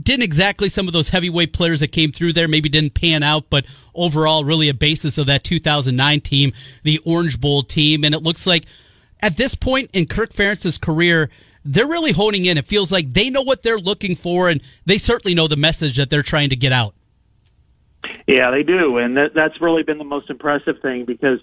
Speaker 3: didn't exactly some of those heavyweight players that came through there maybe didn't pan out, but overall, really a basis of that 2009 team, the Orange Bowl team. And it looks like at this point in Kirk Ferentz's career, they're really honing in. It feels like they know what they're looking for, and they certainly know the message that they're trying to get out.
Speaker 8: Yeah, they do, and that, that's really been the most impressive thing because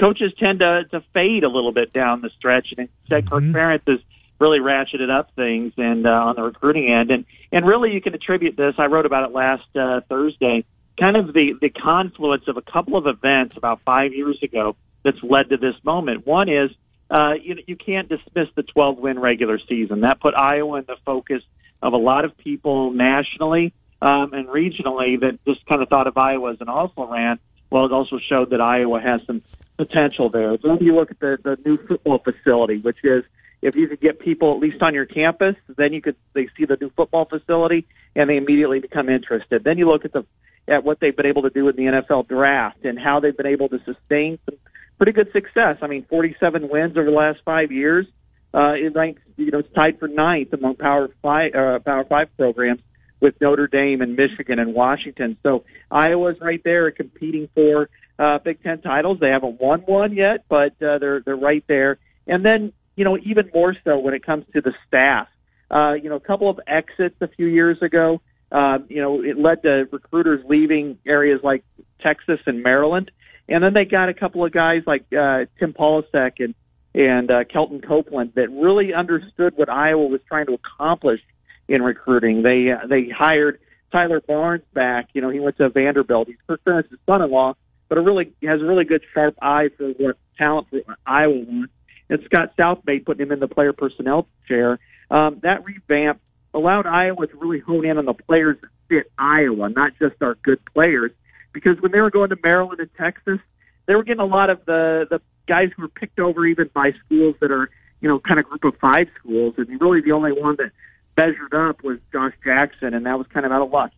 Speaker 8: coaches tend to, to fade a little bit down the stretch, and instead, mm-hmm. Kirk Ferentz is really ratcheted up things and uh, on the recruiting end. And and really, you can attribute this. I wrote about it last uh, Thursday. Kind of the the confluence of a couple of events about five years ago that's led to this moment. One is uh, you you can't dismiss the 12 win regular season. That put Iowa in the focus of a lot of people nationally um, and regionally that just kind of thought of Iowa as an also ran. Well, it also showed that Iowa has some potential there. Then you look at the, the new football facility, which is if you could get people at least on your campus, then you could they see the new football facility and they immediately become interested. Then you look at the at what they've been able to do in the NFL draft and how they've been able to sustain some pretty good success. I mean, 47 wins over the last five years. Uh, it ranks, you know, it's tied for ninth among Power Five uh, Power Five programs with Notre Dame and Michigan and Washington. So Iowa's right there competing for uh, Big Ten titles. They haven't won one yet, but uh, they're they're right there. And then you know, even more so when it comes to the staff. Uh, you know, a couple of exits a few years ago. Uh, you know, it led to recruiters leaving areas like Texas and Maryland, and then they got a couple of guys like uh, Tim Polasek and and uh, Kelton Copeland that really understood what Iowa was trying to accomplish in recruiting. They uh, they hired Tyler Barnes back. You know, he went to Vanderbilt. He's Kirk Ferentz's son-in-law, but a really has a really good sharp eye for what talent Iowa wants and Scott Southmaid putting him in the player personnel chair. Um, that revamp allowed Iowa to really hone in on the players that fit Iowa, not just our good players. Because when they were going to Maryland and Texas, they were getting a lot of the the guys who were picked over even by schools that are you know kind of group of five schools, and really the only one that measured up was Josh Jackson, and that was kind of out of luck.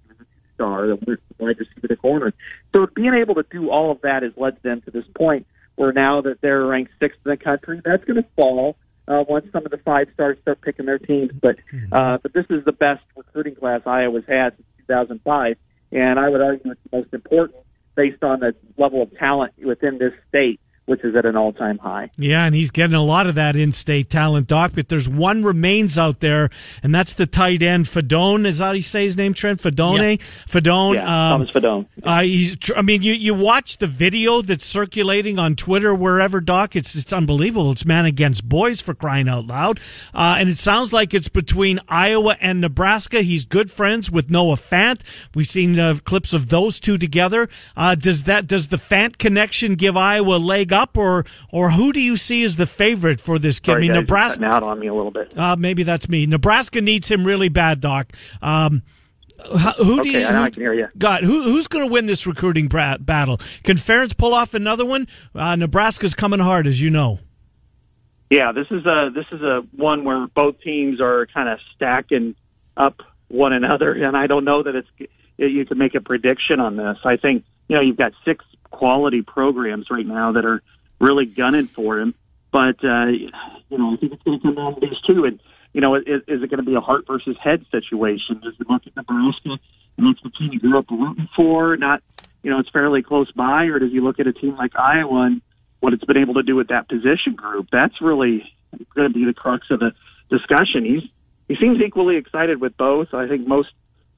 Speaker 8: The wide receiver, corner. So being able to do all of that has led them to this point where now that they're ranked sixth in the country, that's going to fall. uh, once some of the five stars start picking their teams. But uh, but this is the best recruiting class Iowa's had since 2005, and I would argue it's the most important based on the level of talent within this state which is at an all time high.
Speaker 2: Yeah, and he's getting a lot of that in state talent, Doc. But there's one remains out there, and that's the tight end Fidone. Is that how you say his name, Trent? Fidone?
Speaker 8: Yeah.
Speaker 2: Fidone.
Speaker 8: Yeah, um, Thomas Fidone.
Speaker 2: Uh, he's, I mean, you, you watch the video that's circulating on Twitter, wherever, Doc. It's, it's unbelievable. It's man against boys for crying out loud. Uh, and it sounds like it's between Iowa and Nebraska. He's good friends with Noah Fant. We've seen uh, clips of those two together. Uh, does that, does the Fant connection give Iowa a leg up, or or who do you see as the favorite for this kid?
Speaker 8: Sorry,
Speaker 2: I mean, Nebraska.
Speaker 8: out on me a little bit.
Speaker 2: Uh, maybe that's me. Nebraska needs him really bad, Doc. Um, who do
Speaker 8: okay,
Speaker 2: you?
Speaker 8: Who,
Speaker 2: I
Speaker 8: can hear you.
Speaker 2: God, who, who's going to win this recruiting battle? Can Ferentz pull off another one? Uh, Nebraska's coming hard, as you know.
Speaker 8: Yeah, this is a this is a one where both teams are kind of stacking up one another, and I don't know that it's you can make a prediction on this. I think you know you've got six quality programs right now that are really gunning for him. But uh, you know, I think it's going to come down to these two. And you know, is, is it going to be a heart versus head situation? Does it look at Nebraska and that's the team you grew up rooting for? Not, you know, it's fairly close by, or does he look at a team like Iowa and what it's been able to do with that position group? That's really going to be the crux of the discussion. He's he seems equally excited with both. I think most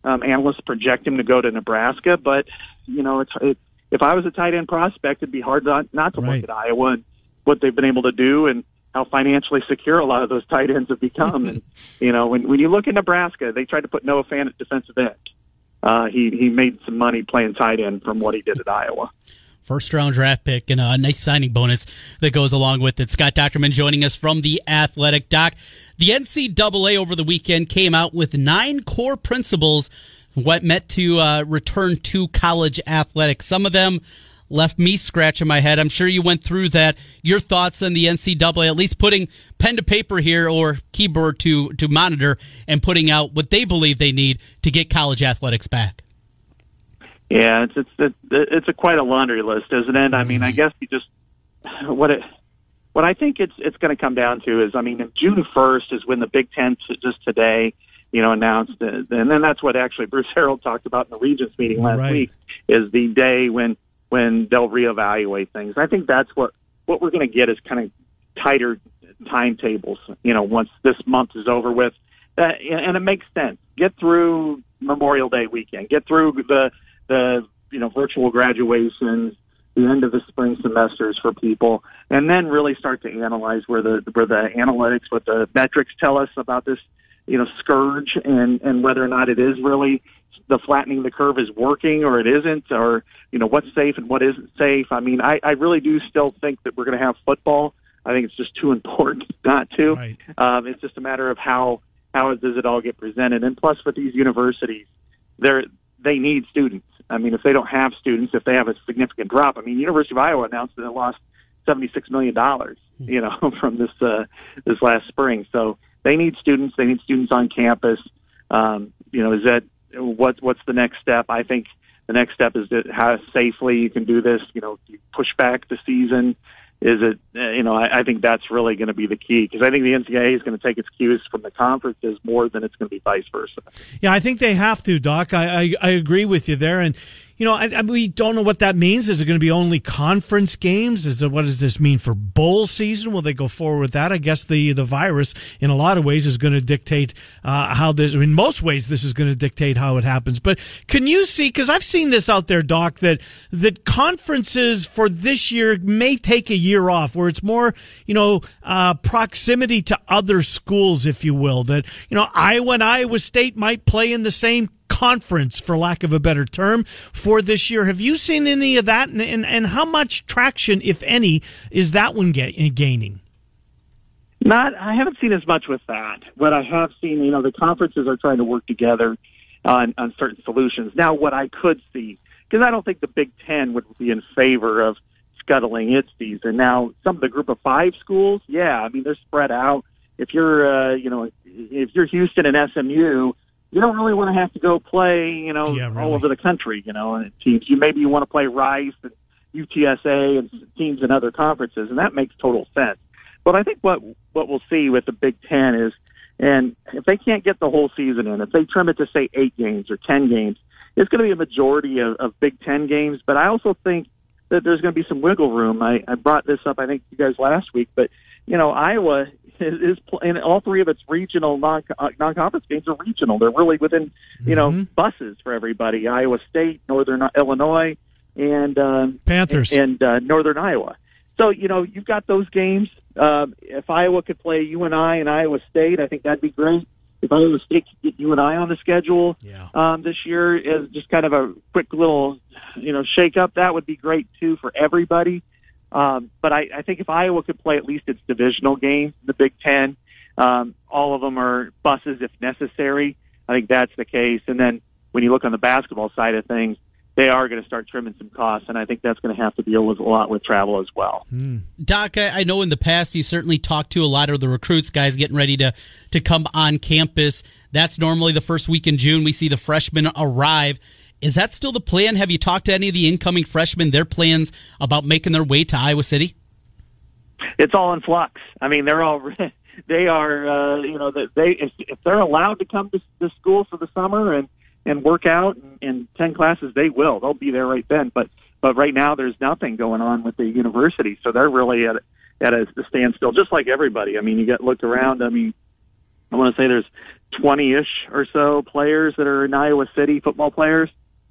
Speaker 8: um, analysts project him to go to Nebraska, but you know, it's it, if I was a tight end prospect, it'd be hard not, not to
Speaker 2: right.
Speaker 8: look at Iowa and what they've been able to do and how financially secure a lot of those tight ends have become. and you know, when when you look at Nebraska, they tried to put Noah Fant at defensive end. Uh, he he made some money playing tight end from what he did at Iowa.
Speaker 3: First round draft pick and a nice signing bonus that goes along with it. Scott Dochterman joining us from the Athletic Doc. The NCAA over the weekend came out with nine core principles what meant to uh, return to college athletics. Some of them left me scratching my head. I'm sure you went through that. Your thoughts on the NCAA, at least putting pen to paper here or keyboard to, to monitor and putting out what they believe they need to get college athletics back.
Speaker 8: Yeah, it's it's it's a quite a laundry list, isn't it? I mean, I guess you just what it what I think it's it's going to come down to is, I mean, June first is when the Big Ten just today you know, announced, and then that's what actually Bruce Harreld talked about in the Regents meeting last
Speaker 2: right.
Speaker 8: week is the day when when they'll reevaluate things. I think that's what what we're going to get is kind of tighter timetables. You know, once this month is over with, uh, and it makes sense. Get through Memorial Day weekend. Get through the the you know virtual graduations, the end of the spring semesters for people, and then really start to analyze where the where the analytics, what the metrics tell us about this you know scourge and and whether or not it is really the flattening the curve is working or it isn't or you know what's safe and what isn't safe. I mean i i really do still think that we're going to have football. I think it's just too important not to.
Speaker 2: Right.
Speaker 8: um it's just a matter of how how does it all get presented? And plus with these universities they're they need students. I mean if they don't have students if they have a significant drop i mean university of iowa announced that it lost seventy six million dollars you know from this uh this last spring. So they need students. They need students on campus. Um, you know, is that what what's the next step? I think the next step is that how safely you can do this. You know, you push back the season. Is it? You know, I, I think that's really going to be the key because I think the NCAA is going to take its cues from the conferences more than it's going to be vice versa.
Speaker 2: Yeah, I think they have to, Doc. I I, I agree with you there, and you know, I, I, we don't know what that means. Is it going to be only conference games? Is it what does this mean for bowl season? Will they go forward with that? I guess the the virus, in a lot of ways, is going to dictate uh, how this. In most ways, this is going to dictate how it happens. But can you see? Because I've seen this out there, Doc, that that conferences for this year may take a year off, where it's more, you know, uh, proximity to other schools, if you will. That you know, Iowa and Iowa State might play in the same conference, for lack of a better term, for this year. Have you seen any of that, and, and, and how much traction, if any, is that one gaining?
Speaker 8: Not, I haven't seen as much with that, but I have seen, you know, the conferences are trying to work together on, on certain solutions. Now, what I could see, because I don't think the Big Ten would be in favor of scuttling its season. Now, some of the Group of Five schools, yeah, I mean they're spread out. If you're, uh, you know, if you're Houston and SMU, you don't really want to have to go play, you know,
Speaker 2: yeah, really.
Speaker 8: all over the country, you know, and teams. You maybe you want to play Rice and UTSA and teams in other conferences, and that makes total sense. But I think what what we'll see with the Big Ten is, and if they can't get the whole season in, if they trim it to say eight games or ten games, it's going to be a majority of, of Big Ten games. But I also think that there's going to be some wiggle room. I, I brought this up, I think, you guys last week, but you know, Iowa is, is and all three of its regional non uh, non conference games are regional. They're really within you know
Speaker 2: Mm-hmm.
Speaker 8: buses for everybody. Iowa State, Northern Illinois, and um,
Speaker 2: Panthers.
Speaker 8: and uh, Northern Iowa. So you know you've got those games. Uh, if Iowa could play UNI and I and Iowa State, I think that'd be great. If Iowa State could get I on the schedule
Speaker 2: Yeah.
Speaker 8: um, this year as just kind of a quick little you know shake up, that would be great too for everybody. Um, but I, I think if Iowa could play at least its divisional game, the Big Ten, um, all of them are buses if necessary. I think that's the case. And then when you look on the basketball side of things, they are going to start trimming some costs, and I think that's going to have to deal with a lot with travel as well.
Speaker 3: Doc, I, I know in the past you certainly talked to a lot of the recruits, guys getting ready to to come on campus. That's normally the first week in June. We see the freshmen arrive. Is that still the plan? Have you talked to any of the incoming freshmen? Their plans about making their way to Iowa City?
Speaker 8: it's all in flux. I mean, they're all they are uh, you know they if, they're allowed to come to, to school for the summer and and work out in, in ten classes, they will. They'll be there right then. But but right now, there's nothing going on with the university, so they're really at at a standstill, just like everybody. I mean, you get looked around. I mean, I want to say there's 20-ish or so players that are in Iowa City football players.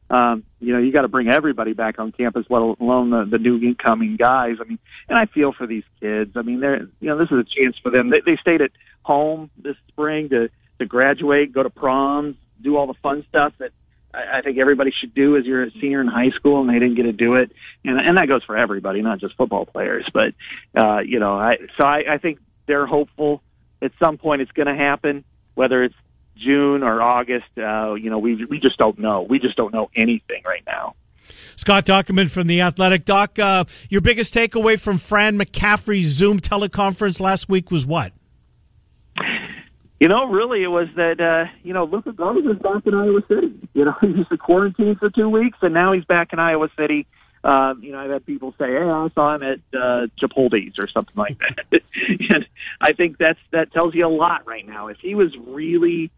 Speaker 8: Um, you know, you got to bring everybody back on campus, let alone the, the new incoming guys. I mean, and I feel for these kids. I mean, they're you know, this is a chance for them. They, they stayed at home this spring to to graduate, go to proms, do all the fun stuff that I, I think everybody should do as you're a senior in high school, and they didn't get to do it. And and that goes for everybody, not just football players. But uh, you know, I so I, I think they're hopeful at some point it's going to happen, whether it's June or August. Uh, you know, we we just don't know. We just don't know anything right now.
Speaker 2: Scott Dochterman from the Athletic. Doc, uh, your biggest takeaway from Fran McCaffery's Zoom teleconference last week was what?
Speaker 8: You know, really, it was that uh, you know Luka Garza is back in Iowa City. You know, he was quarantined for two weeks, and now he's back in Iowa City. Um, you know, I've had people say, "Hey, I saw him at uh, Chipotle's or something like that," and I think that's that tells you a lot right now. If he was really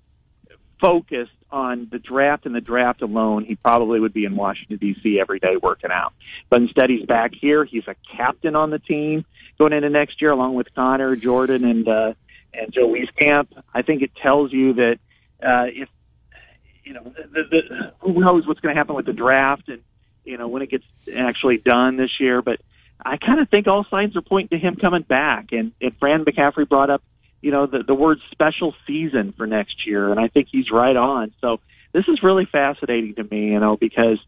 Speaker 8: focused on the draft and the draft alone, he probably would be in Washington D.C. every day working out. But instead, he's back here. He's a captain on the team going into next year, along with Connor, Jordan, and uh, and Joe Wieskamp. I think it tells you that uh, if you know, the, the, who knows what's going to happen with the draft and you know when it gets actually done this year. But I kind of think all signs are pointing to him coming back. And, and Fran McCaffery brought up you know the the word special season for next year, and I think he's right on. So this is really fascinating to me, you know, because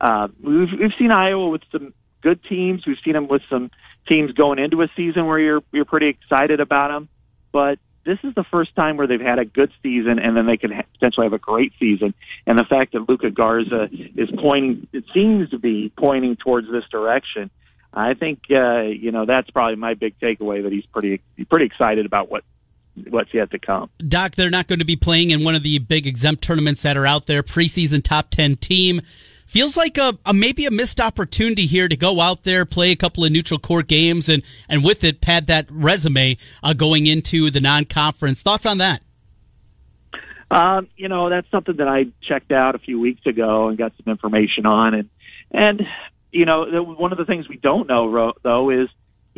Speaker 8: uh, we've we've seen Iowa with some good teams. We've seen them with some teams going into a season where you're you're pretty excited about them, but this is the first time where they've had a good season and then they can ha- potentially have a great season. And the fact that Luka Garza is pointing, it seems to be pointing towards this direction. I think uh, you know that's probably my big takeaway that he's pretty pretty excited about what what's yet to come.
Speaker 3: Doc, they're not going to be playing in one of the big exempt tournaments that are out there. Preseason top ten team feels like a, a, maybe a missed opportunity here to go out there, play a couple of neutral court games, and and with it pad that resume uh, going into the non conference. Thoughts on that?
Speaker 8: Um, you know, that's something that I checked out a few weeks ago and got some information on, and and you know, one of the things we don't know though is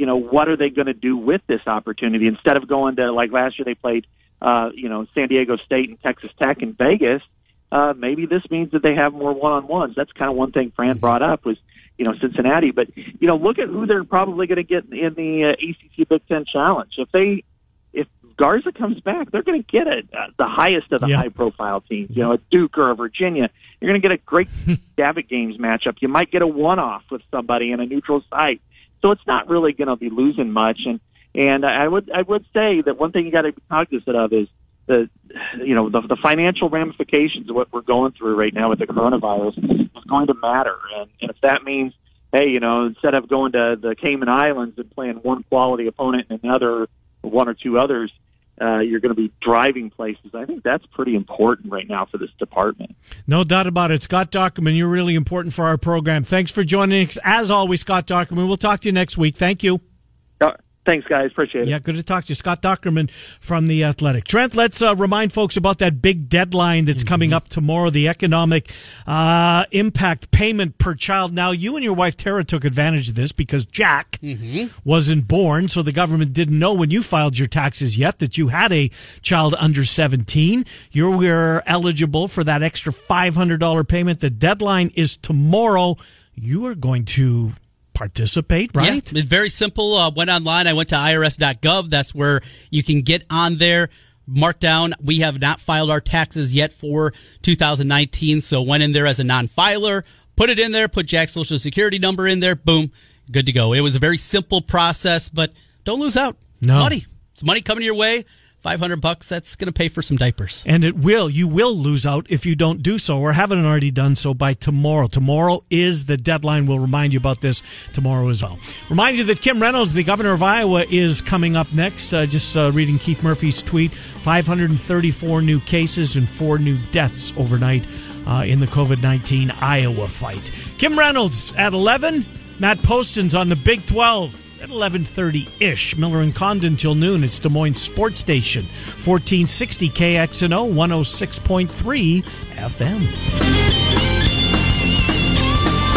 Speaker 8: you know what are they going to do with this opportunity instead of going to like last year they played uh, you know San Diego State and Texas Tech and Vegas. Uh, maybe this means that they have more one-on-ones. That's kind of one thing Fran brought up was, you know, Cincinnati. But you know, look at who they're probably going to get in the uh, ACC Big Ten Challenge. If they, if Garza comes back, they're going to get it uh, the highest of the
Speaker 2: Yeah.
Speaker 8: high-profile teams. You know, a Duke or a Virginia. You're going to get a great Gavitt Games matchup. You might get a one-off with somebody in a neutral site. So it's not really going to be losing much. And and I would I would say that one thing you got to be cognizant of is the you know the, the financial ramifications of what we're going through right now with the coronavirus is going to matter, and, and if that means hey you know instead of going to the Cayman Islands and playing one quality opponent and another one or two others. Uh, you're going to be driving places. I think that's pretty important right now for this department.
Speaker 2: No doubt about it. Scott Dochterman, you're really important for our program. Thanks for joining us. As always, Scott Dochterman. We'll talk to you next week. Thank you.
Speaker 8: Thanks, guys. Appreciate it.
Speaker 2: Yeah, good to talk to you. Scott Dochterman from The Athletic. Trent, let's uh, remind folks about that big deadline that's coming up tomorrow, the economic uh, impact payment per child. Now, you and your wife, Tara, took advantage of this because Jack wasn't born, so the government didn't know when you filed your taxes yet that you had a child under 17. You were eligible for that extra $500 payment. The deadline is tomorrow. You are going to participate, right?
Speaker 3: Yeah, it's very simple. Uh, went online. I went to irs.gov. That's where you can get on there. Mark down. We have not filed our taxes yet for 2019, so went in there as a non-filer. Put it in there. Put Jack's social security number in there. Boom, good to go. It was a very simple process, but don't lose out. It's
Speaker 2: No.
Speaker 3: money. It's money coming your way. 500 bucks. That's going to pay for some diapers.
Speaker 2: And it will. You will lose out if you don't do so or haven't already done so by tomorrow. Tomorrow is the deadline. We'll remind you about this tomorrow as well. Remind you that Kim Reynolds, the governor of Iowa, is coming up next. Uh, just uh, reading Keith Murphy's tweet 534 new cases and four new deaths overnight uh, in the COVID 19 Iowa fight. Kim Reynolds at 11. Matt Poston's on the Big 12 at 11:30 ish. Miller and Condon till noon. It's Des Moines Sports Station, 1460 KXNO, 106.3 FM.